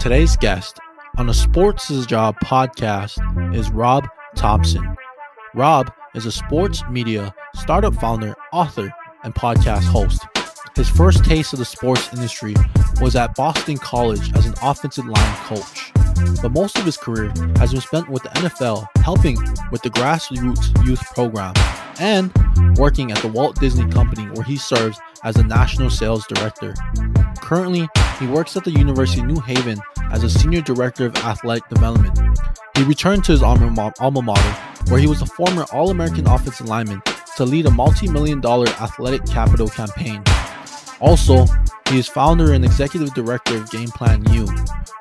Today's guest on the Sports is Job podcast is Rob Thompson. Rob is a sports media startup founder, author, and podcast host. His first taste of the sports industry was at Boston College as an offensive line coach, but most of his career has been spent with the NFL, helping with the grassroots youth program, and working at the Walt Disney Company, where he serves as the national sales director. Currently, he works at the University of New Haven as a senior director of athletic development. He returned to his alma mater, where he was a former All American offensive lineman, to lead a multi million dollar athletic capital campaign. Also, he is founder and executive director of GamePlanU,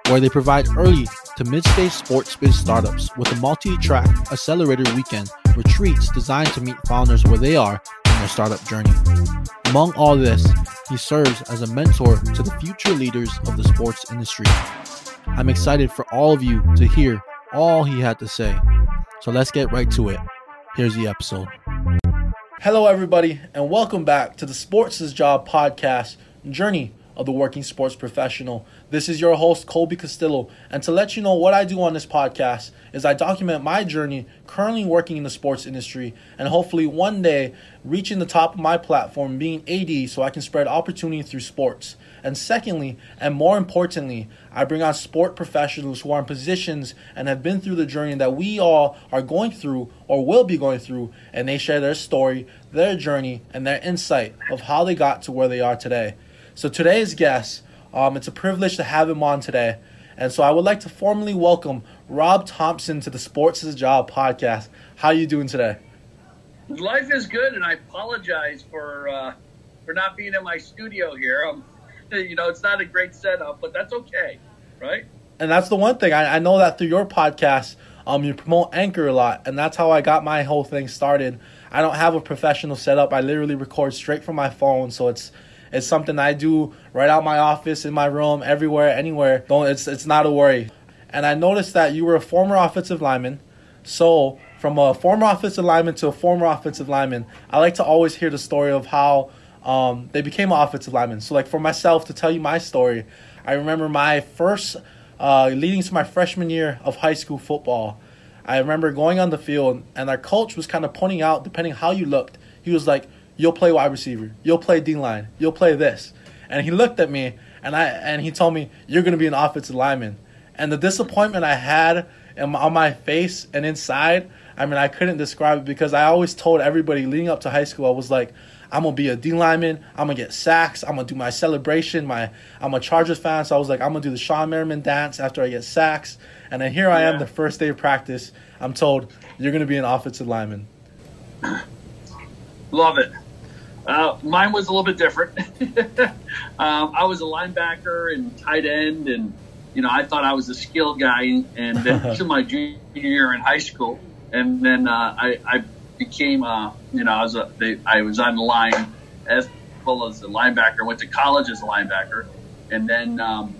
where they provide early to mid-stage sports biz startups with a multi-track accelerator weekend retreats designed to meet founders where they are in their startup journey. Among all this, he serves as a mentor to the future leaders of the sports industry. I'm excited for all of you to hear all he had to say. So let's get right to it. Here's the episode. Hello, everybody, and welcome back to the Sports is Job podcast journey of the working sports professional. This is your host, Kolby Castillo, and to let you know what I do on this podcast is I document my journey currently working in the sports industry and hopefully one day reaching the top of my platform being AD so I can spread opportunity through sports. And secondly, and more importantly, I bring on sport professionals who are in positions and have been through the journey that we all are going through or will be going through, and they share their story, their journey, and their insight of how they got to where they are today. So today's guest, um, it's a privilege to have him on today. And so I would like to formally welcome Rob Thompson to the Sports as a Job podcast. How are you doing today? Life is good, and I apologize for uh, for not being in my studio here. Um, you know, it's not a great setup, but that's okay, right? And that's the one thing I, I know that through your podcast, um, you promote Anchor a lot, and that's how I got my whole thing started. I don't have a professional setup. I literally record straight from my phone, so it's it's something I do right out my office, in my room, everywhere, anywhere. Don't it's it's not a worry. And I noticed that you were a former offensive lineman. So from a former offensive lineman to a former offensive lineman, I like to always hear the story of how um, they became an offensive lineman. So like for myself to tell you my story, I remember my first uh, leading to my freshman year of high school football. I remember going on the field and our coach was kind of pointing out, depending how you looked, he was like, "You'll play wide receiver. You'll play D line. You'll play this." And he looked at me and I and he told me, "You're gonna be an offensive lineman." And the disappointment I had on my face and inside, I mean, I couldn't describe it because I always told everybody leading up to high school, I was like, I'm gonna be a D lineman. I'm gonna get sacks. I'm gonna do my celebration. My I'm a Chargers fan, so I was like, I'm gonna do the Shawne Merriman dance after I get sacks. And then here I am, the first day of practice. I'm told you're gonna be an offensive lineman. Love it. Uh, mine was a little bit different. um, I was a linebacker and tight end, and you know I thought I was a skilled guy. And then to my junior year in high school, and then uh, I, I, became, uh, you know, I was a, they, I was on the line as well as a linebacker. Went to college as a linebacker, and then um,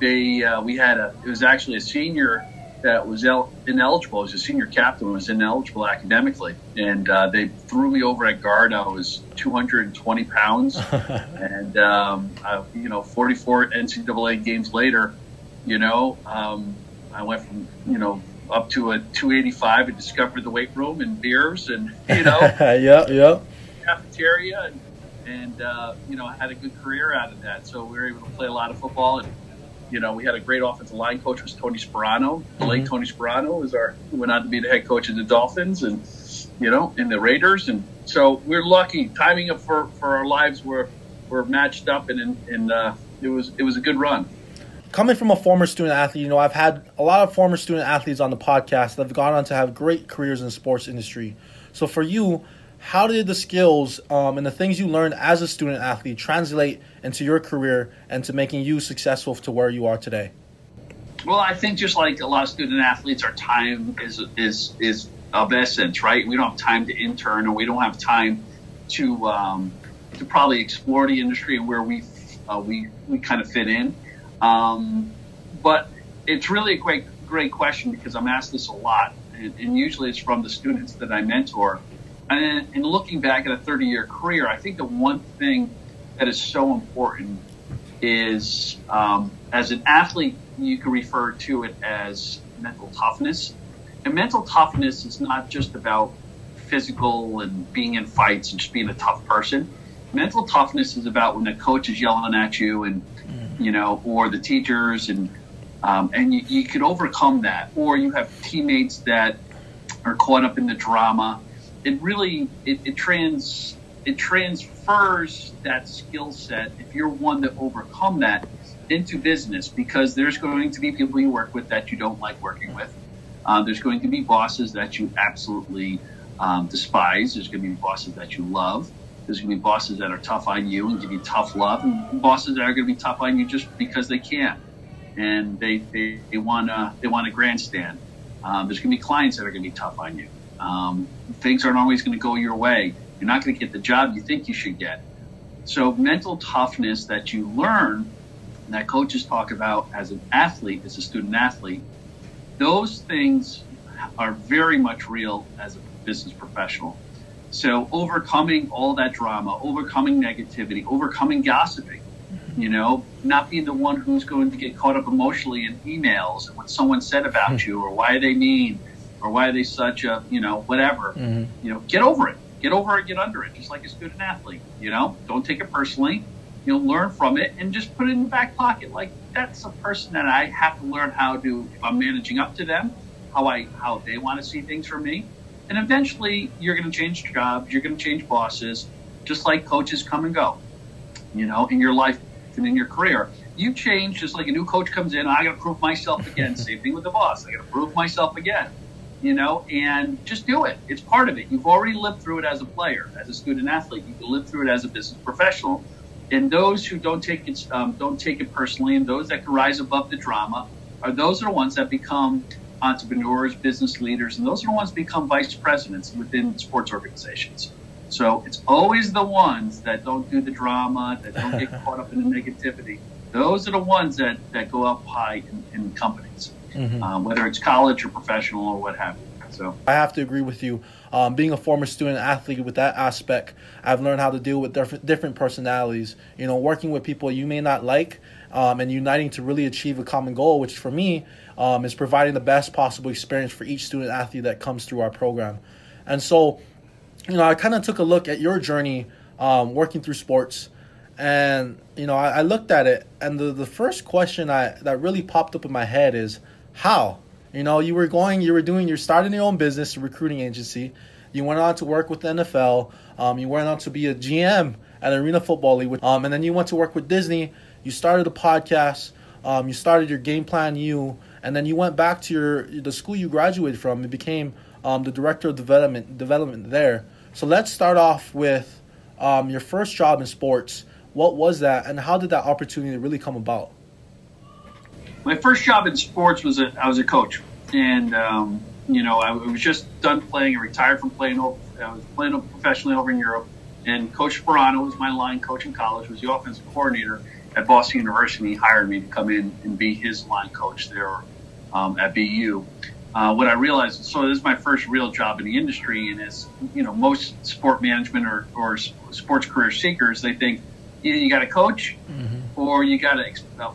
they uh, we had a it was actually a senior that was el- ineligible. Was a senior captain was ineligible academically, and uh, they threw me over at guard. I was 220 pounds, and um, I, you know, 44 NCAA games later, you know, um, I went from you know up to a 285 and discovered the weight room and beers and you know, yeah, yeah, cafeteria and and uh, you know I had a good career out of that. So we were able to play a lot of football and you know, we had a great offensive line coach was Tony Sparano. The late mm-hmm. Tony Sparano was our went on to be the head coach of the Dolphins and you know in the Raiders. And so we're lucky. Timing up for for our lives were were matched up, and and uh, it was it was a good run. Coming from a former student athlete, you know, I've had a lot of former student athletes on the podcast that have gone on to have great careers in the sports industry. So for you, how did the skills um, and the things you learned as a student athlete translate into your career and to making you successful to where you are today? Well, I think just like a lot of student athletes, our time is is is of essence, right? We don't have time to intern, or we don't have time to um, to probably explore the industry and where we uh, we we kind of fit in. Um, but it's really a great great question because I'm asked this a lot, and, and usually it's from the students that I mentor and in looking back at a 30 year career, I think the one thing that is so important is um, as an athlete, you can refer to it as mental toughness. And mental toughness is not just about physical and being in fights and just being a tough person. Mental toughness is about when the coach is yelling at you and, mm-hmm. you know, or the teachers and, um, and you, you can overcome that. Or you have teammates that are caught up in the drama. It really, it, it trans, it transfers that skill set if you're one to overcome that into business because there's going to be people you work with that you don't like working with. Uh, there's going to be bosses that you absolutely um, despise. There's going to be bosses that you love. There's going to be bosses that are tough on you and give you tough love, and bosses that are going to be tough on you just because they can, and they they, they want to they want to grandstand. Um, there's going to be clients that are going to be tough on you. Um, things aren't always going to go your way. You're not going to get the job you think you should get. So mental toughness that you learn, and that coaches talk about as an athlete, as a student athlete, those things are very much real as a business professional. So overcoming all that drama, overcoming negativity, overcoming gossiping, you know, not being the one who's going to get caught up emotionally in emails and what someone said about mm-hmm. you or why they mean or why are they such a, you know, whatever. Mm-hmm. You know, get over it. Get over it, get under it, just like a student athlete. You know, don't take it personally. you know learn from it and just put it in the back pocket. Like that's a person that I have to learn how to if I'm managing up to them, how I how they want to see things from me and eventually, you're going to change jobs, you're going to change bosses, just like coaches come and go, you know, in your life and in your career. You change just like a new coach comes in. I got to prove myself again. Same thing with the boss. I got to prove myself again, you know, and just do it. It's part of it. You've already lived through it as a player, as a student athlete. You can live through it as a business professional. And those who don't take it um, don't take it personally, and those that can rise above the drama, are those are the ones that become entrepreneurs, business leaders, and those are the ones become vice presidents within sports organizations. So it's always the ones that don't do the drama, that don't get caught up in the negativity. Those are the ones that, that go up high in, in companies, mm-hmm. um, whether it's college or professional or what have you. So I have to agree with you. Um, being a former student athlete with that aspect, I've learned how to deal with different different personalities. You know, working with people you may not like, um, and uniting to really achieve a common goal, which for me um, is providing the best possible experience for each student athlete that comes through our program. And so, you know, I kind of took a look at your journey um, working through sports. And, you know, I, I looked at it, and the, the first question I, that really popped up in my head is how? You know, you were going, you were doing, you're starting your own business, recruiting agency. You went on to work with the NFL. Um, you went on to be a GM at Arena Football League. Um, and then you went to work with Disney. You started a podcast. Um, you started your GamePlanU and then you went back to your the school you graduated from and became um, the director of development development there. So let's start off with um, your first job in sports. What was that, and how did that opportunity really come about? My first job in sports was a, I was a coach, and um, you know I was just done playing. I retired from playing. I was playing professionally over in Europe, and Coach Sparano was my line coach in college. Was the offensive coordinator at Boston University. He hired me to come in and be his line coach there um, at BU. Uh, what I realized, so this is my first real job in the industry, and as you know, most sport management or, or sports career seekers, they think either you got to coach, mm-hmm. or you got to,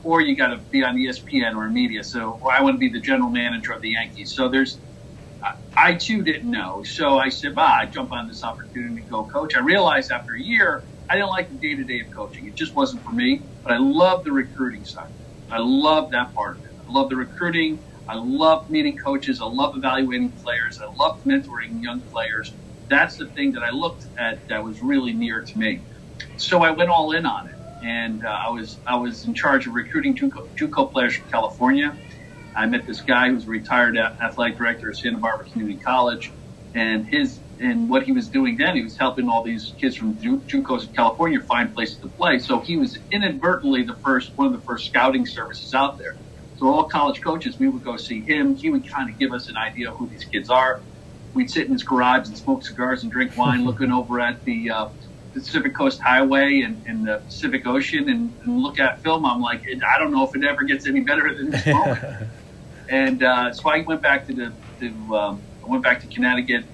or you got to be on ESPN or media. So, or I want to be the general manager of the Yankees. So there's, I too didn't know. So I said, "Bah, I jump on this opportunity to go coach." I realized after a year, I didn't like the day to day of coaching. It just wasn't for me. But I love the recruiting side. I love that part of it. I love the recruiting. I love meeting coaches. I love evaluating players. I love mentoring young players. That's the thing that I looked at that was really near to me. So I went all in on it, and uh, I was I was in charge of recruiting JUCO, JUCO players from California. I met this guy who's a retired athletic director at Santa Barbara Community College, and his and what he was doing then, he was helping all these kids from JUCOs in California find places to play. So he was inadvertently the first one of the first scouting services out there. So all college coaches, we would go see him. He would kind of give us an idea of who these kids are. We'd sit in his garage and smoke cigars and drink wine, looking over at the uh, Pacific Coast Highway and, and the Pacific Ocean and, and, look at film. I'm like, I don't know if it ever gets any better than this moment. and uh, so I went back to the, to, um, I went back to Connecticut,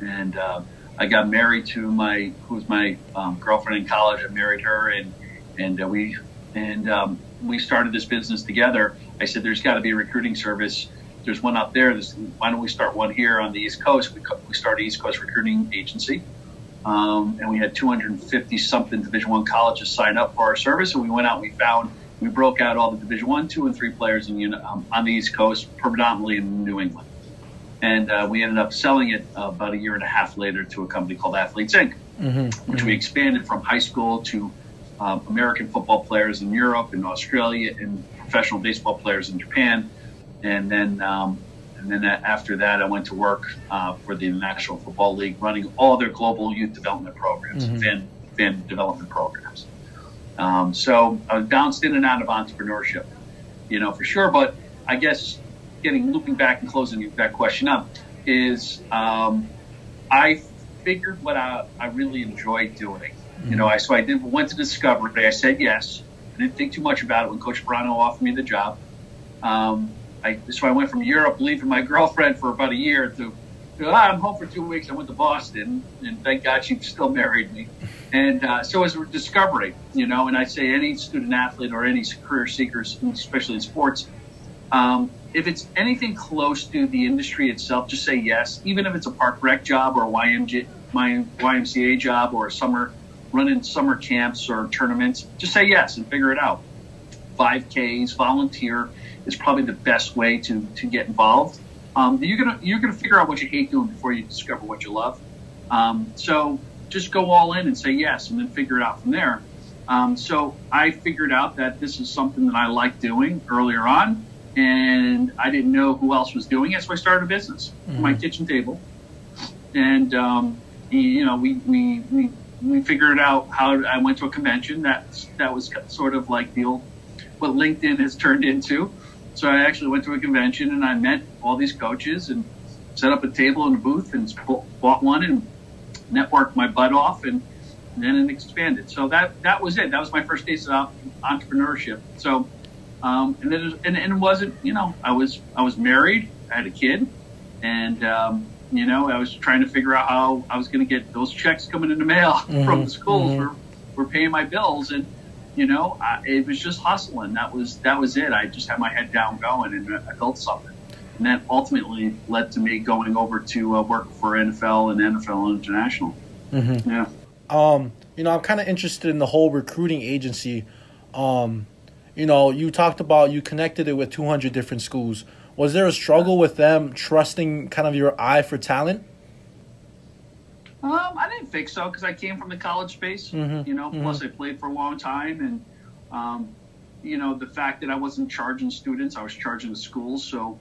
and uh, I got married to my, who was my um, girlfriend in college. I married her, and and uh, we and um, we started this business together. I said, "There's got to be a recruiting service. There's one up there. There's, why don't we start one here on the East Coast?" We, we started East Coast Recruiting Agency, um, and we had 250 something Division One colleges sign up for our service. And we went out and we found we broke out all the Division One, Two, and Three players in um, on the East Coast, predominantly in New England. And uh, we ended up selling it uh, about a year and a half later to a company called Athletes Inc., mm-hmm. which mm-hmm. we expanded from high school to um, American football players in Europe and Australia and professional baseball players in Japan. And then, um, and then after that, I went to work uh, for the National Football League, running all their global youth development programs, mm-hmm. development programs. Um, so I was bounced in and out of entrepreneurship, you know, for sure. But I guess getting looping back and closing that question up is um, I figured what I, I really enjoyed doing. Mm-hmm. You know, I so I did went to Discovery. I said yes. I didn't think too much about it when Coach Sparano offered me the job. Um, I, so I went from Europe, leaving my girlfriend for about a year, to ah, I'm home for two weeks. I went to Boston, and thank God she still married me. And uh, so as a discovery, you know, and I say any student athlete or any career seekers, especially in sports, um, if it's anything close to the industry itself, just say yes. Even if it's a park rec job or a YMG, YMCA job or a summer running summer camps or tournaments, just say yes and figure it out. 5Ks, volunteer is probably the best way to, to get involved. Um, you're gonna you're gonna figure out what you hate doing before you discover what you love. Um, so just go all in and say yes, and then figure it out from there. Um, so I figured out that this is something that I like doing earlier on, and I didn't know who else was doing it, so I started a business, mm-hmm. my kitchen table, and um, you know we, we we we figured out how I went to a convention that that was sort of like the old what LinkedIn has turned into. So I actually went to a convention and I met all these coaches and set up a table in a booth and bought one and networked my butt off and, then it expanded. So that that was it. That was my first taste of entrepreneurship. So um, and then it was, and, and, it wasn't you know I was I was married. I had a kid and um, you know, I was trying to figure out how I was going to get those checks coming in the mail mm-hmm. from the schools mm-hmm. were, were paying my bills. And, you know, I, it was just hustling. That was, that was it. I just had my head down going and I built something. And that ultimately led to me going over to uh, work for NFL and NFL International. Mm-hmm. Yeah. Um, you know, I'm kind of interested in the whole recruiting agency. Um, you know, you talked about you connected it with 200 different schools. Was there a struggle with them trusting kind of your eye for talent? Um, I didn't think so because I came from the college space, mm-hmm. you know. Mm-hmm. Plus, I played for a long time, and um, you know the fact that I wasn't charging students, I was charging the schools. So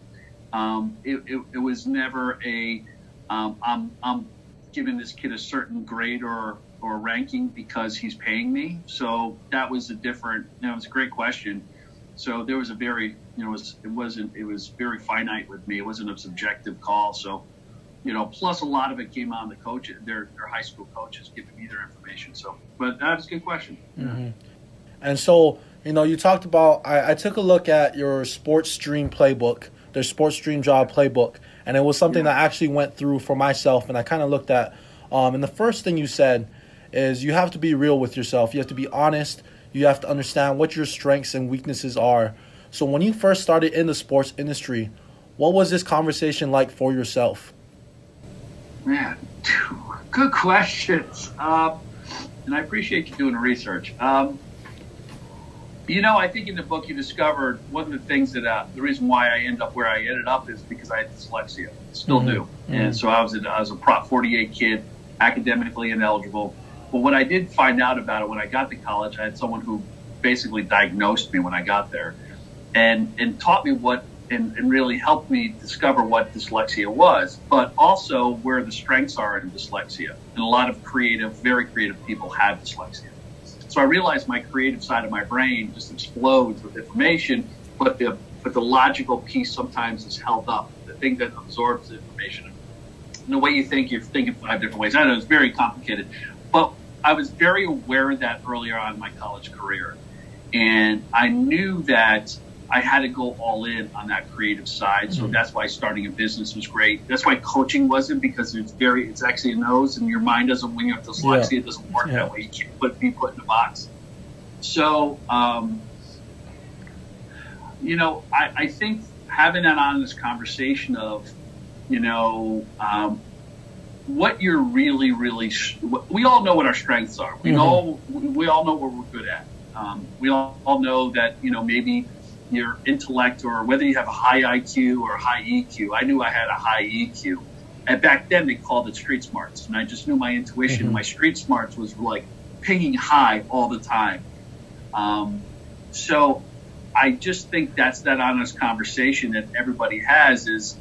um, it, it, it, was never a um, I'm I'm giving this kid a certain grade or or ranking because he's paying me. So that was a different. You know, it's a great question. So there was a very, you know, it, was, it wasn't, it was very finite with me. It wasn't a subjective call. So, you know, plus a lot of it came on the coach, their, their high school coaches giving me their information. So, but that was a good question. Mm-hmm. And so, you know, you talked about, I, I, took a look at your sports dream playbook, their sports dream job playbook, and it was something yeah. that I actually went through for myself and I kind of looked at. Um, and the first thing you said is you have to be real with yourself. You have to be honest you have to understand what your strengths and weaknesses are. So, when you first started in the sports industry, what was this conversation like for yourself? Man, good questions. Um, and I appreciate you doing the research. Um, you know, I think in the book you discovered one of the things that uh, the reason why I ended up where I ended up is because I had dyslexia, still mm-hmm. do, mm-hmm. and so I was a, I was a Prop 48 kid, academically ineligible, but what I did find out about it when I got to college, I had someone who basically diagnosed me when I got there and, and taught me what and, and really helped me discover what dyslexia was, but also where the strengths are in dyslexia. And a lot of creative, very creative people have dyslexia. So I realized my creative side of my brain just explodes with information, but the but the logical piece sometimes is held up. The thing that absorbs the information. And the way you think, you're thinking five different ways. I know it's very complicated, but I was very aware of that earlier on in my college career. And I knew that I had to go all in on that creative side. So mm-hmm. that's why starting a business was great. That's why coaching wasn't because it's very, it's actually a nose and your mind doesn't, you have dyslexia, yeah. it doesn't work yeah. that way. You can't put, be put in a box. So, um, you know, I, I think having that honest conversation of, you know, um, what you're really, really, we all know what our strengths are. We mm-hmm. know, we all know what we're good at. Um, we all, all know that, you know, maybe your intellect or whether you have a high IQ or a high EQ. I knew I had a high EQ. And back then they called it street smarts. And I just knew my intuition. Mm-hmm. My street smarts was like pinging high all the time. Um, so I just think that's that honest conversation that everybody has is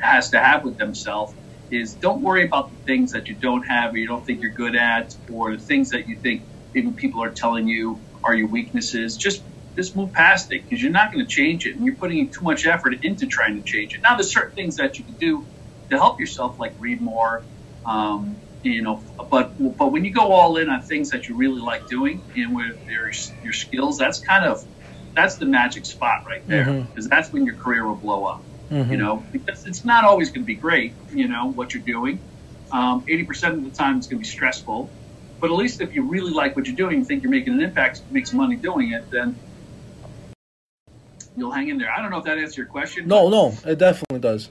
has to have with themselves is don't worry about the things that you don't have or you don't think you're good at or the things that you think even people are telling you are your weaknesses. Just just move past it because you're not going to change it and you're putting too much effort into trying to change it. Now there's certain things that you can do to help yourself, like read more, um, you know. But but when you go all in on things that you really like doing and with your your skills, that's kind of that's the magic spot right there because mm-hmm. that's when your career will blow up. Mm-hmm. You know, because it's not always going to be great. You know what you're doing. Um, eighty um, percent of the time, it's going to be stressful. But at least if you really like what you're doing, and think you're making an impact, make some money doing it, then you'll hang in there. I don't know if that answers your question. No, no, it definitely does.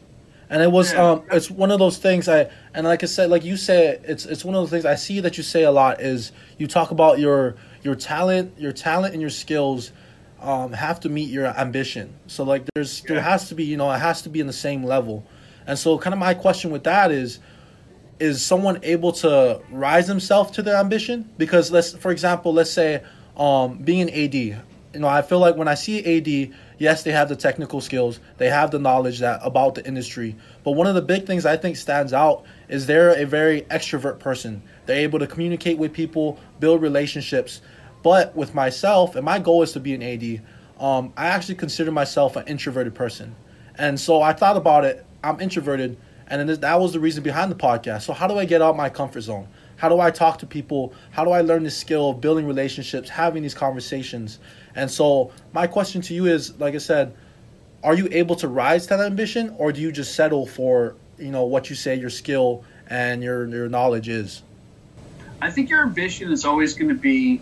And it was yeah. um it's one of those things I and like I said like you say it's it's one of those things I see that you say a lot is you talk about your your talent your talent and your skills um have to meet your ambition. So like there's yeah. there has to be you know it has to be in the same level. And so kind of my question with that is is someone able to rise themselves to their ambition because let's for example let's say um being an AD you know I feel like when I see AD yes, they have the technical skills, they have the knowledge that about the industry. But one of the big things I think stands out is they're a very extrovert person. They're able to communicate with people, build relationships. But with myself, and my goal is to be an AD, um, I actually consider myself an introverted person. And so I thought about it. I'm introverted, and that was the reason behind the podcast. So how do I get out my comfort zone? How do I talk to people? How do I learn the skill of building relationships, having these conversations? And so my question to you is, like I said, are you able to rise to that ambition, or do you just settle for you know what you say your skill and your your knowledge is? I think your ambition is always going to be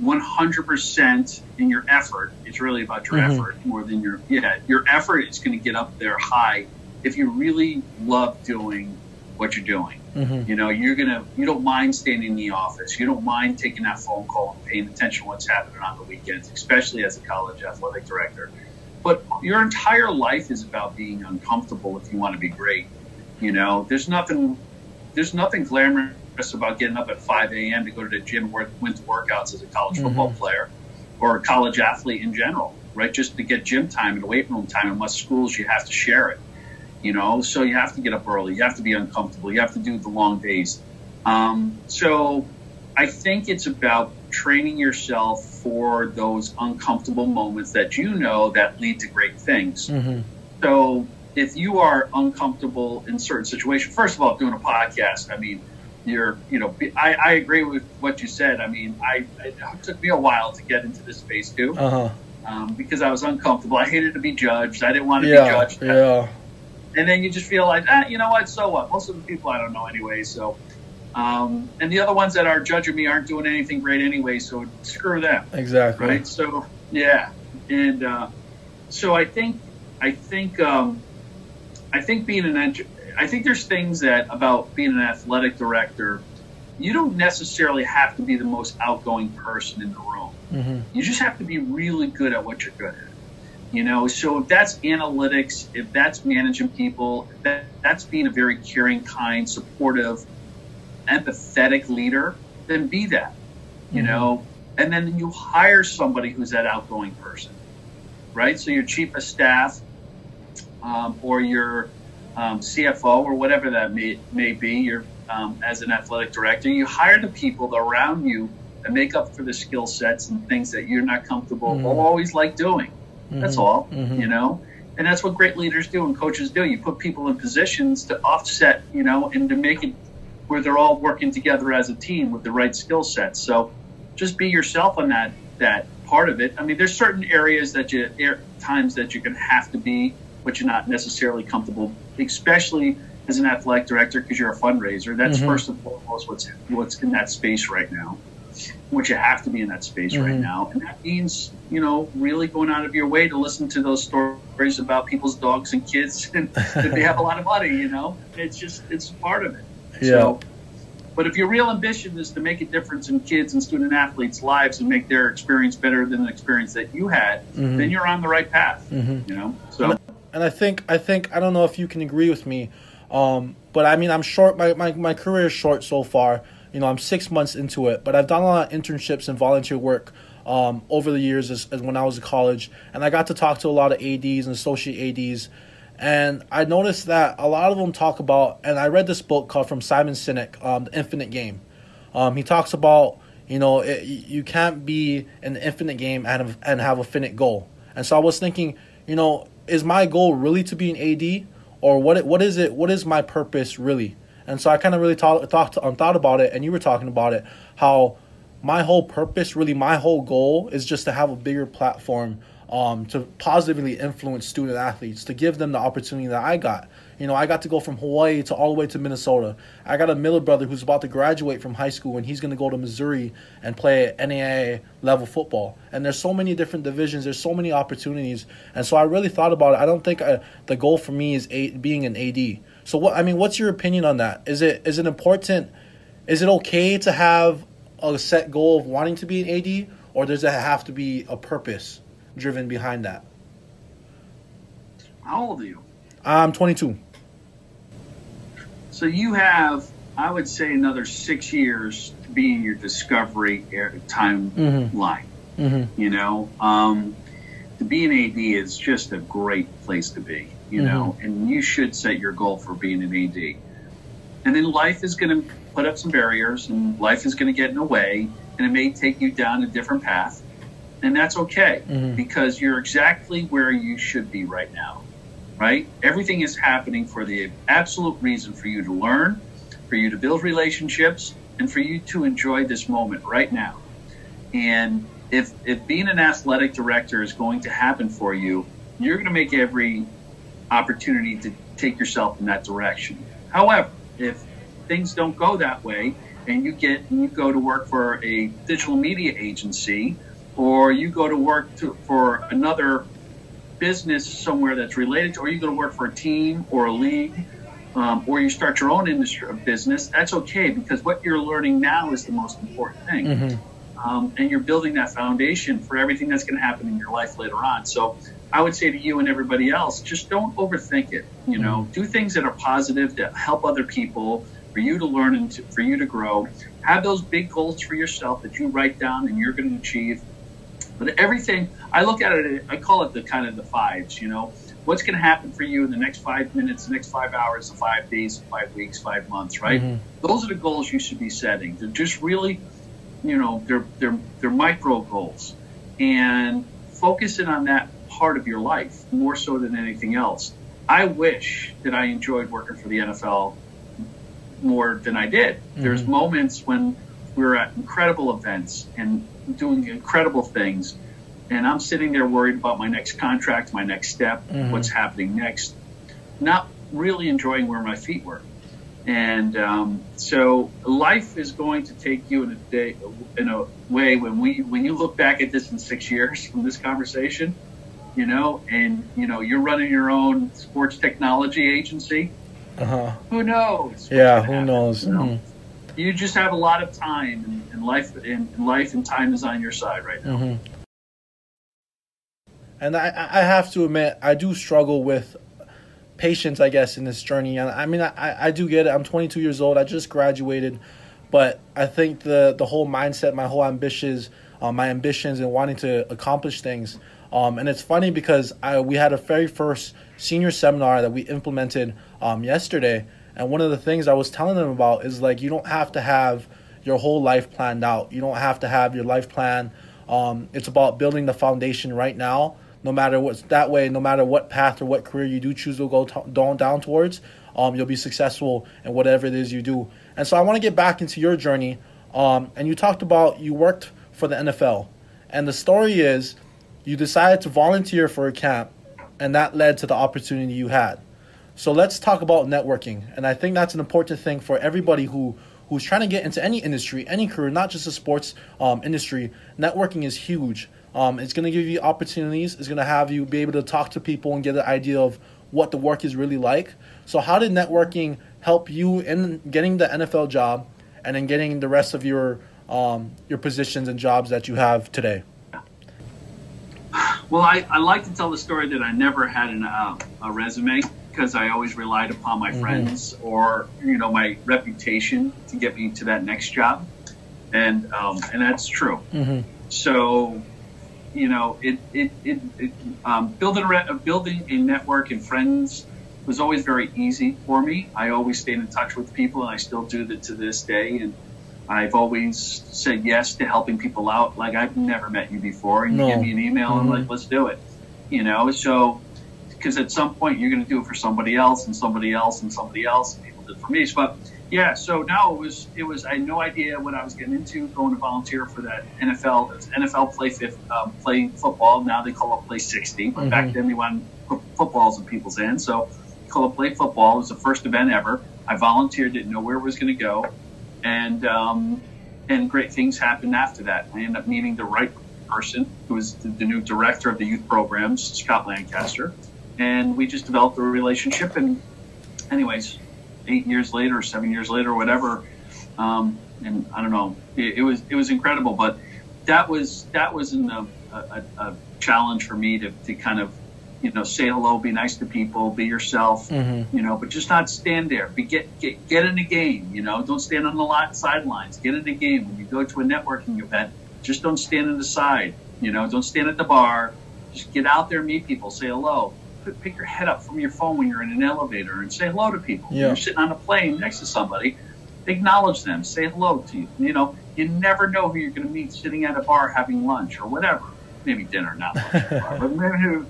100% in your effort. It's really about your mm-hmm. effort more than your yeah. Your effort is going to get up there high if you really love doing what you're doing. Mm-hmm. You know, you're gonna you don't mind standing in the office. You don't mind taking that phone call and paying attention to what's happening on the weekends, especially as a college athletic director. But your entire life is about being uncomfortable if you want to be great. You know, there's nothing there's nothing glamorous about getting up at 5 a.m. to go to the gym where winter workouts as a college mm-hmm. football player or a college athlete in general, right? Just to get gym time and weight room time. In most schools, you have to share it you know? So you have to get up early. You have to be uncomfortable. You have to do the long days. Um, so i think it's about training yourself for those uncomfortable moments that you know that lead to great things. Mm-hmm. so if you are uncomfortable in certain situations first of all doing a podcast. I mean you're you know i, I agree with what you said. I mean I, it took me a while to get into this space too. Uh-huh. um, because i was uncomfortable. I hated to be judged. I didn't want to yeah, be judged. yeah and then you just feel like, ah, you know what? So what? Most of the people I don't know anyway. So, um, and the other ones that are judging me aren't doing anything great anyway. So screw them. Exactly. Right. So yeah, and uh, so I think I think um, I think being an I think there's things that about being an athletic director, you don't necessarily have to be the most outgoing person in the room. Mm-hmm. You just have to be really good at what you're good at. You know, so if that's analytics, if that's managing people, that, that's being a very caring, kind, supportive, empathetic leader, then be that. You mm-hmm. know, and then you hire somebody who's that outgoing person, right? So your chief of staff um, or your um, CFO or whatever that may, may be, your um, as an athletic director, you hire the people around you that make up for the skill sets and things that you're not comfortable mm-hmm. or always like doing. Mm-hmm. That's all, mm-hmm. you know. And that's what great leaders do and coaches do. You put people in positions to offset, you know, and to make it where they're all working together as a team with the right skill sets. So just be yourself on that that part of it. I mean, there's certain areas that you times that you're going to have to be, but you're not necessarily comfortable, especially as an athletic director because you're a fundraiser. That's mm-hmm. first and foremost what's what's in that space right now. Which you have to be in that space mm-hmm. right now. And that means, you know, really going out of your way to listen to those stories about people's dogs and kids and that they have a lot of money, you know. It's just it's part of it. Yeah. So, but if your real ambition is to make a difference in kids and student athletes' lives and make their experience better than the experience that you had, mm-hmm. then you're on the right path. Mm-hmm. You know. So. And I think I think I don't know if you can agree with me, um, but I mean I'm short. My, my my career is short so far. You know I'm six months into it, but I've done a lot of internships and volunteer work um, over the years as, as when I was in college, and I got to talk to a lot of ads and associate ads and I noticed that a lot of them talk about, and I read this book called from Simon Sinek, um, The Infinite Game. Um, he talks about, you know, it, you can't be an infinite game and, and have a finite goal. And so I was thinking, you know, is my goal really to be an AD, or what? What is it? What is my purpose really? And so I kind of really thought thought thought about it, and you were talking about it, how my whole purpose, really, my whole goal is just to have a bigger platform um, to positively influence student athletes, to give them the opportunity that I got. You know, I got to go from Hawaii to all the way to Minnesota. I got a Miller brother who's about to graduate from high school and he's going to go to Missouri and play NAIA level football. And there's so many different divisions, there's so many opportunities. And so I really thought about it. I don't think I, uh, the goal for me is a, being an AD. So what I mean, what's your opinion on that? Is it is it important is it okay to have a set goal of wanting to be an AD or does it have to be a purpose? driven behind that. How old are you? I'm 22. So you have, I would say, another six years to be in your discovery timeline. Mm-hmm. Mm-hmm. You know, um, to be an AD is just a great place to be. You mm-hmm. know, and you should set your goal for being an AD. And then life is going to put up some barriers, and life is going to get in the way, and it may take you down a different path and that's okay mm-hmm. because you're exactly where you should be right now right everything is happening for the absolute reason for you to learn for you to build relationships and for you to enjoy this moment right now and if if being an athletic director is going to happen for you you're going to make every opportunity to take yourself in that direction however if things don't go that way and you get you go to work for a digital media agency or you go to work to, for another business somewhere that's related to, or you go to work for a team or a league, um, or you start your own industry of business, that's okay because what you're learning now is the most important thing. Mm-hmm. Um, and you're building that foundation for everything that's going to happen in your life later on. So I would say to you and everybody else, just don't overthink it. You know, mm-hmm. do things that are positive that help other people, for you to learn and to, for you to grow. Have those big goals for yourself that you write down and you're going to achieve but everything, I look at it, I call it the kind of the fives, you know. What's going to happen for you in the next five minutes, the next five hours, the five days, five weeks, five months, right? Mm-hmm. Those are the goals you should be setting. They're just really, you know, they're, they're, they're micro goals. And focusing on that part of your life more so than anything else. I wish that I enjoyed working for the NFL more than I did. Mm-hmm. There's moments when we are at incredible events and doing incredible things. And I'm sitting there worried about my next contract, my next step, mm-hmm. what's happening next, not really enjoying where my feet were. And um, so life is going to take you in a day, in a way when we when you look back at this in six years from this conversation, you know, and you know you're running your own sports technology agency. Uh-huh. Who knows? Yeah, who happen, knows? You know? mm-hmm you just have a lot of time, and, and life and, and, life and time is on your side right now. Mm-hmm. And I, I have to admit, I do struggle with patience, I guess, in this journey. And I mean, I, I do get it. I'm 22 years old. I just graduated, but I think the the whole mindset, my whole ambitions, uh, my ambitions, and wanting to accomplish things. Um, and it's funny because I, we had a very first senior seminar that we implemented um, yesterday, and one of the things I was telling them about is like you don't have to have your whole life planned out. You don't have to have your life plan. Um, it's about building the foundation right now. No matter what's that way, no matter what path or what career you do choose to go t- down down towards, um, you'll be successful in whatever it is you do. And so I want to get back into your journey. Um, and you talked about you worked for the NFL, and the story is you decided to volunteer for a camp, and that led to the opportunity you had. So let's talk about networking. And I think that's an important thing for everybody who who's trying to get into any industry, any career, not just the sports um, industry, networking is huge. Um, it's going to give you opportunities. It's going to have you be able to talk to people and get an idea of what the work is really like. So, how did networking help you in getting the NFL job and then getting the rest of your um, your positions and jobs that you have today? Well, I, I like to tell the story that I never had an, uh, a resume because I always relied upon my mm-hmm. friends or you know my reputation to get me to that next job, and um, and that's true. Mm-hmm. So, you know, it it, it, it um, building a building a network and friends was always very easy for me. I always stayed in touch with people, and I still do that to this day. And I've always said yes to helping people out. Like I've never met you before, and you give me an email mm-hmm. and like, let's do it. You know, so because at some point you're going to do it for somebody else and somebody else and somebody else, and people did it for me. But yeah, so now it was it was I had no idea what I was getting into going to volunteer for that NFL NFL play fifth um, play football. Now they call it play sixty, but mm-hmm. back then they wanted footballs in people's hands. So call it play football. It was the first event ever. I volunteered, didn't know where it was going to go and um, and great things happened after that. I ended up meeting the right person, who was the, the, new director of the youth programs, Scott Lancaster, and we just developed a relationship. And anyways, eight years later, seven years later, whatever, um, and I don't know, it, it, was it was incredible. But that was that was a, a, a challenge for me to, to kind of you know, say hello, be nice to people, be yourself, mm-hmm. you know, but just not stand there. Be get get get in the game, you know. Don't stand on the lot sidelines. Get in the game when you go to a networking event. Just don't stand on the side, you know. Don't stand at the bar. Just get out there, meet people, say hello. Put, pick your head up from your phone when you're in an elevator and say hello to people. Yeah. You're sitting on a plane next to somebody. Acknowledge them. Say hello to you. You know, you never know who you're going to meet sitting at a bar having lunch or whatever. Maybe dinner, not lunch, but maybe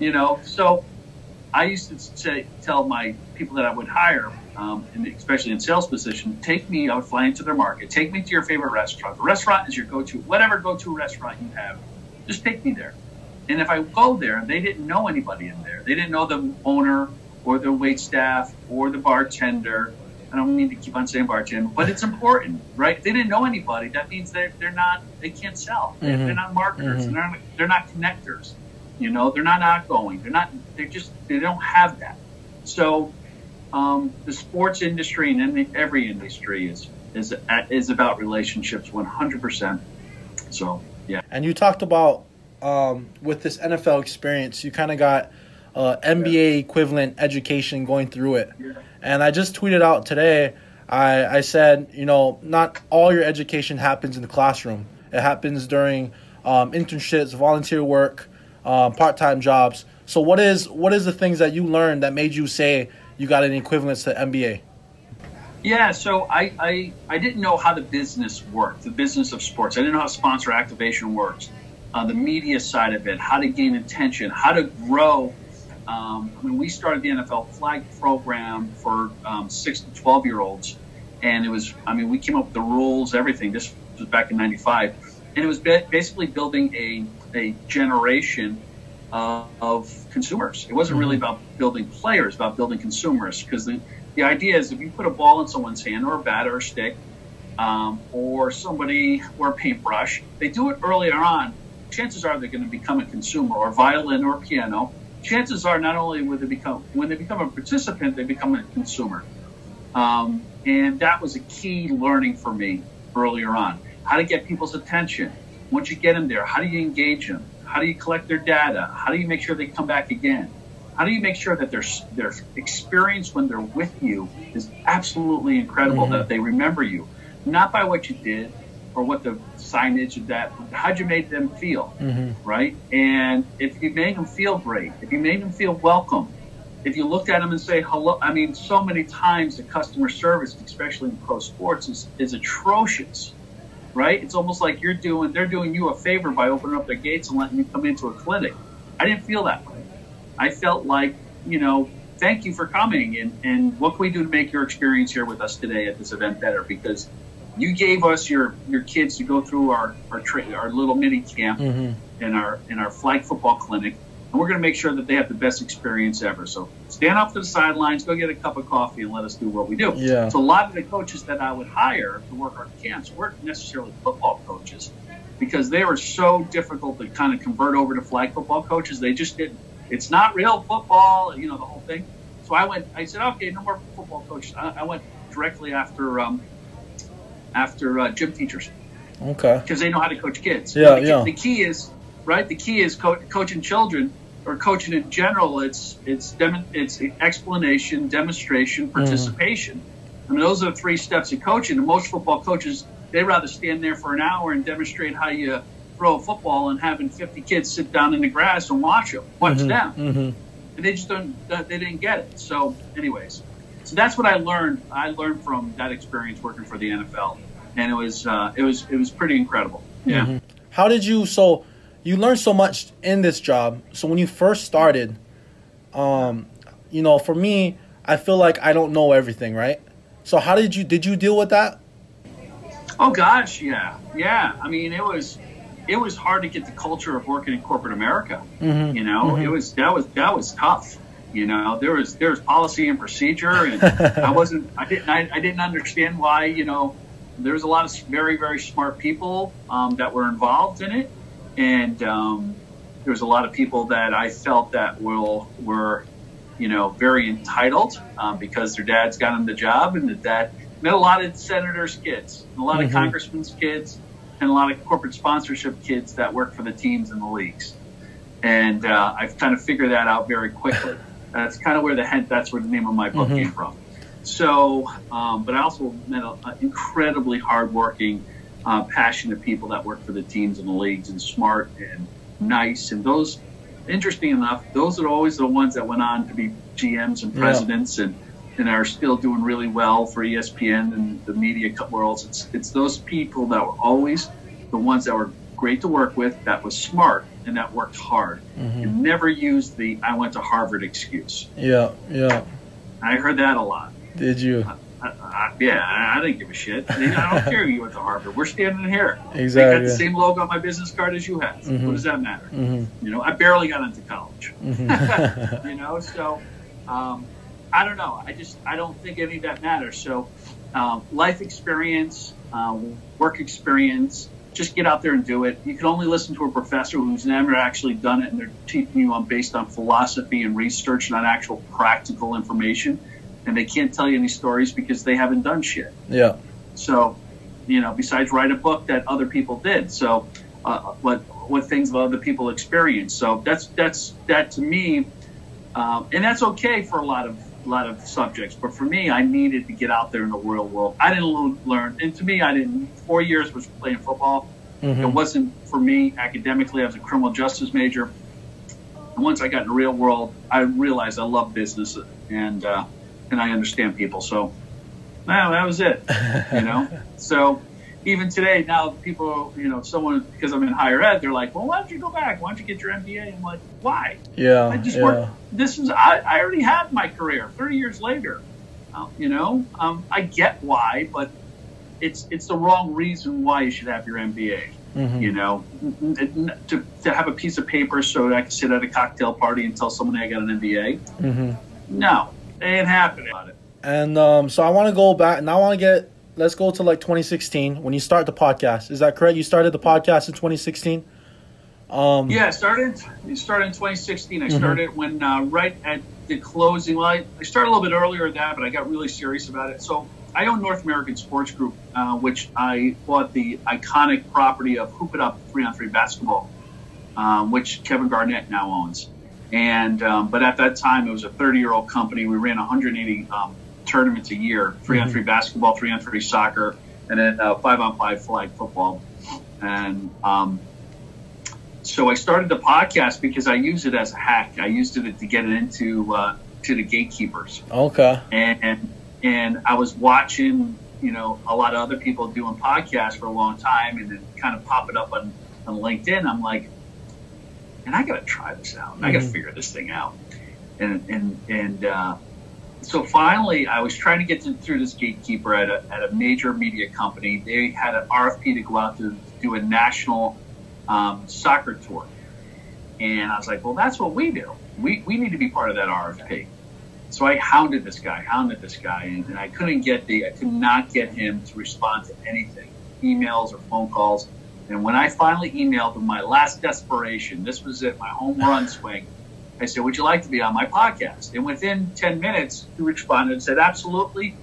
you know, so I used to say, tell my people that I would hire, um, especially in sales position, take me, I would fly into their market, take me to your favorite restaurant. The restaurant is your go-to, whatever go-to restaurant you have, just take me there. And if I go there and they didn't know anybody in there, they didn't know the owner or the wait staff or the bartender. I don't mean to keep on saying bartender, but it's important, right? If they didn't know anybody, that means they're, they're not, they can't sell. Mm-hmm. They're not marketers. Mm-hmm. They're, not, they're not connectors. You know, they're not outgoing. They're not. They're just. They don't have that. So, um, the sports industry and every industry is is is about relationships 100. percent So, yeah. And you talked about um, with this NFL experience, you kind of got uh, MBA yeah. equivalent education going through it. Yeah. And I just tweeted out today. I, I said, you know, not all your education happens in the classroom. It happens during um, internships, volunteer work, um, part-time jobs. So what is what is the things that you learned that made you say you got an equivalence to MBA? Yeah, so I, I I didn't know how the business worked, the business of sports. I didn't know how sponsor activation works, uh, the media side of it, how to gain attention, how to grow. Um, I mean, we started the NFL flag program for um, six to twelve year olds, and it was I mean we came up with the rules, everything. This was back in '95, and it was basically building a a generation uh, of consumers. It wasn't really mm-hmm. about building players, about building consumers. Because the, the idea is if you put a ball in someone's hand or a bat or a stick um, or somebody or a paintbrush, they do it earlier on. Chances are they're going to become a consumer or violin or piano. Chances are not only will they become when they become a participant, they become a consumer. Um, and that was a key learning for me earlier on. How to get people's attention, once you get them there, how do you engage them? How do you collect their data? How do you make sure they come back again? How do you make sure that their their experience when they're with you is absolutely incredible? Mm-hmm. That they remember you, not by what you did or what the signage of that. How'd you make them feel, mm-hmm. right? And if you made them feel great, if you made them feel welcome, if you looked at them and say hello, I mean, so many times the customer service, especially in pro sports, is, is atrocious right? It's almost like you're doing they're doing you a favor by opening up their gates and letting you come into a clinic. I didn't feel that way. I felt like, you know, thank you for coming and, and what can we do to make your experience here with us today at this event better? Because you gave us your, your kids to go through our our, tra- our little mini camp mm-hmm. in our in our flag football clinic, and we're going to make sure that they have the best experience ever. So stand off to the sidelines, go get a cup of coffee, and let us do what we do. Yeah. So a lot of the coaches that I would hire to work our camps weren't necessarily football coaches because they were so difficult to kind of convert over to flag football coaches. They just didn't. It's not real football, you know, the whole thing. So I went. I said, okay, no more football coaches. I, I went directly after um, after uh, gym teachers Okay. because they know how to coach kids. Yeah, the, yeah. The key is right. The key is co- coaching children or coaching in general. It's it's dem- it's explanation, demonstration, Mm-hmm. participation. I mean, those are the three steps of coaching. And most football coaches they rather stand there for an hour and demonstrate how you throw a football and having 50 kids sit down in the grass and watch them, watch them Mm-hmm. and they just don't they didn't get it so anyways so that's what i learned i learned from that experience working for the nfl and it was uh, it was it was pretty incredible yeah Mm-hmm. How did you? So you learned so much in this job. So when you first started, um, you know, for me, I feel like I don't know everything, right? So how did you? Did you deal with that? oh gosh yeah yeah i mean it was it was hard to get the culture of working in corporate america Mm-hmm. you know it was that was that was tough you know there was there was policy and procedure and i wasn't i didn't I, I didn't understand why you know there was a lot of very very smart people um, that were involved in it and um, there was a lot of people that i felt that will were you know very entitled um, because their dads got them the job and that that met a lot of senators kids a lot Mhm. of congressmen's kids and a lot of corporate sponsorship kids that work for the teams and the leagues and uh, I've kind of figured that out very quickly. That's kind of where the head. That's where the name of my book Mhm. came from. So, um, but I also met a, a incredibly hardworking, uh, passionate people that work for the teams and the leagues, and smart and nice. And those, interesting enough, those are always the ones that went on to be GMs and Yeah. presidents and and are still doing really well for ESPN and the media worlds. It's it's those people that were always the ones that were great to work with, that was smart and that worked hard, Mm-hmm. and never used the "I went to Harvard" excuse. Yeah, yeah. I heard that a lot. Did you? I, I, yeah, I, I didn't give a shit. I don't care you went to Harvard. We're standing here. I got the same logo on my business card as you have. Mhm. What does that matter? Mm-hmm. You know, I barely got into college. Mm-hmm. you know, so um, I don't know. I just I don't think any of that matters. So um, life experience, um, work experience. Just get out there and do it. You can only listen to a professor who's never actually done it, and they're teaching you on based on philosophy and research, not actual practical information. And they can't tell you any stories because they haven't done shit. yeah. So, you know, besides write a book that other people did. So, uh, what what things other people experienced. So that's that's that to me, um, and that's okay for a lot of a lot of subjects. But for me, I needed to get out there in the real world. I didn't learn, and to me, I didn't. Four years was playing football. It Mm-hmm. wasn't for me academically. I was a criminal justice major. And once I got in the real world, I realized I love business and uh, and I understand people. So, wow, that was it you know so even today now people you know someone because i'm in higher ed they're like well why don't you go back why don't you get your mba i'm like why Yeah. i just yeah. work this is I, I already have my career 30 years later uh, you know um, i get why but it's it's the wrong reason why you should have your mba Mhm. you know to, to have a piece of paper so that i can sit at a cocktail party and tell someone i got an mba Mhm. no ain't happening And um, so I want to go back. Now I want to get. Let's go to like 2016 when you start the podcast. Is that correct? You started the podcast in 2016. Um, Yeah, I started. It started in 2016. I Mhm. started when uh, right at the closing. Well, I, I started a little bit earlier than that, but I got really serious about it. So I own North American Sports Group, uh, which I bought the iconic property of Hoop It Up three on three basketball, um, which Kevin Garnett now owns. And um, but at that time, it was a 30 year old company. We ran 180 um, tournaments a year: three on three basketball, three on three soccer, and then uh, five on five flag football. And um, so I started the podcast because I use it as a hack. I used it to get it into uh, to the gatekeepers, Okay. and and I was watching, you know, a lot of other people doing podcasts for a long time, and then kind of pop it up on on LinkedIn. I'm like, and I got to try this out. I got to figure this thing out, and and and. Uh, so finally, I was trying to get to, through this gatekeeper at a, at a major media company. They had an RFP to go out to do a national um, soccer tour. And I was like, well, that's what we do. We, we need to be part of that RFP. So I hounded this guy, hounded this guy, and, and I couldn't get the, I could not get him to respond to anything, emails or phone calls. And when I finally emailed him, my last desperation, this was it, my home run swing. I said, Would you like to be on my podcast? And within 10 minutes, he responded and said, Absolutely.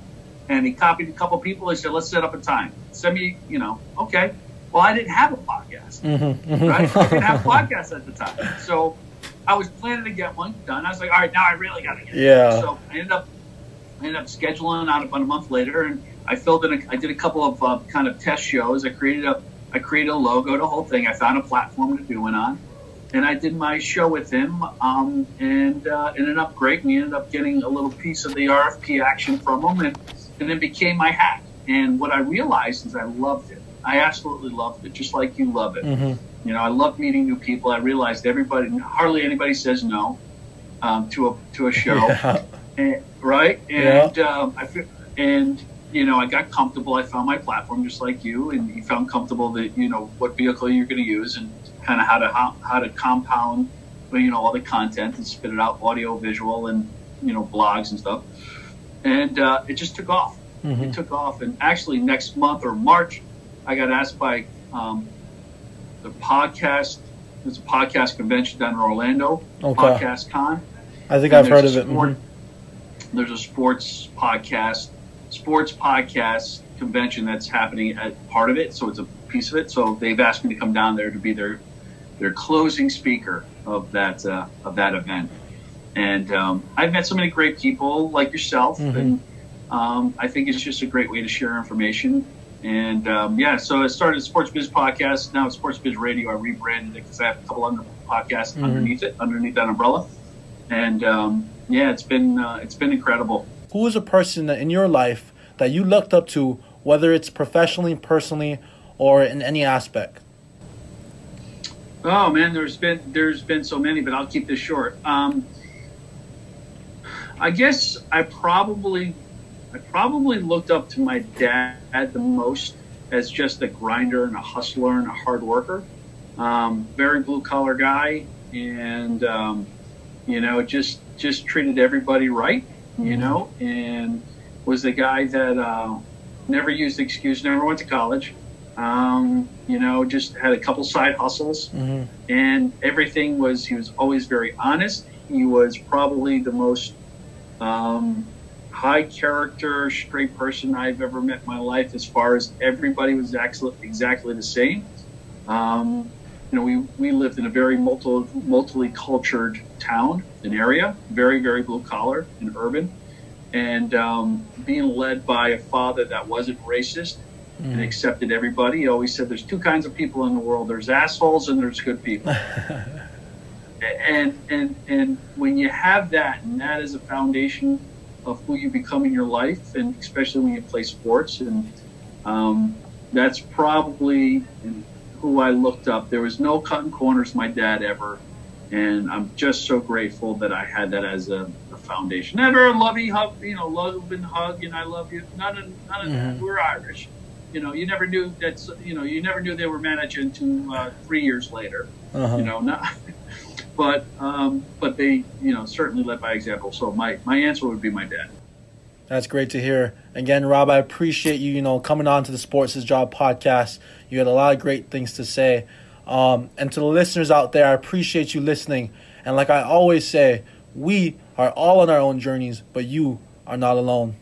And he copied a couple people. He said, Let's set up a time. Send me, you know, okay. Well, I didn't have a podcast, mm-hmm. mm-hmm. right? I didn't have a podcast at the time. So I was planning to get one done. I was like, All right, now I really got to get it. yeah. So I ended up, I ended up scheduling out about a month later. And I filled in, a, I did a couple of uh, kind of test shows. I created a, I created a logo, the whole thing. I found a platform to do it on and I did my show with him, um, and uh, ended up great. We ended up getting a little piece of the RFP action from him, and, and it became my hat. And what I realized is I loved it. I absolutely loved it, just like you love it. Mm-hmm. You know, I love meeting new people. I realized everybody, hardly anybody says no um, to a to a show, yeah. and, right? And yeah. um, I and you know, I got comfortable. I found my platform just like you, and you found comfortable that you know what vehicle you're going to use, and kind of how to how, how to compound, you know, all the content and spit it out, audio, visual, and you know, blogs and stuff. And uh, it just took off. Mm-hmm. It took off, and actually next month or March, I got asked by um, the podcast. There's a podcast convention down in Orlando, okay. Podcast Con. I think I've heard of it. Mm-hmm. There's a sports podcast, sports podcast convention that's happening at part of it. So it's a piece of it. So they've asked me to come down there to be their their closing speaker of that uh, of that event. And um, I've met so many great people like yourself, mm-hmm. and um, I think it's just a great way to share information. And um, yeah, so I started Sports Biz podcast. Now it's Sports Biz Radio. I rebranded it because I have a couple other podcasts mm-hmm. underneath it, underneath that umbrella. And um, yeah, it's been uh, it's been incredible. Who is a person in your life that you looked up to, whether it's professionally, personally, or in any aspect? Oh man, there's been there's been so many, but I'll keep this short. Um, I guess I probably I probably looked up to my dad the most as just a grinder and a hustler and a hard worker. Um, very blue collar guy, and um, you know just just treated everybody right, you mm-hmm. know, and was the guy that uh, never used the excuse, never went to college. Um, you know, just had a couple side hustles, mm-hmm. and everything was. He was always very honest. He was probably the most um, high character, straight person I've ever met in my life. As far as everybody was exactly exactly the same. Um, you know, we, we lived in a very multi, multi cultured town, an area, very, very blue collar and urban. And um, being led by a father that wasn't racist mm. and accepted everybody. He always said there's two kinds of people in the world there's assholes and there's good people. and, and, and when you have that, and that is a foundation of who you become in your life, and especially when you play sports, and um, that's probably who I looked up. There was no cutting corners, my dad ever. And I'm just so grateful that I had that as a, a foundation. Never a lovey hug, you know, love and hug, and I love you. None of, none of mm-hmm. that. We're Irish you know, you never knew that, you know, you never knew they were managing to uh, three years later, uh-huh. you know, not, but, um, but they, you know, certainly led by example. So my, my answer would be my dad. That's great to hear. Again, Rob, I appreciate you, you know, coming on to the Sports is Job podcast. You had a lot of great things to say. Um, and to the listeners out there, I appreciate you listening. And like I always say, we are all on our own journeys, but you are not alone.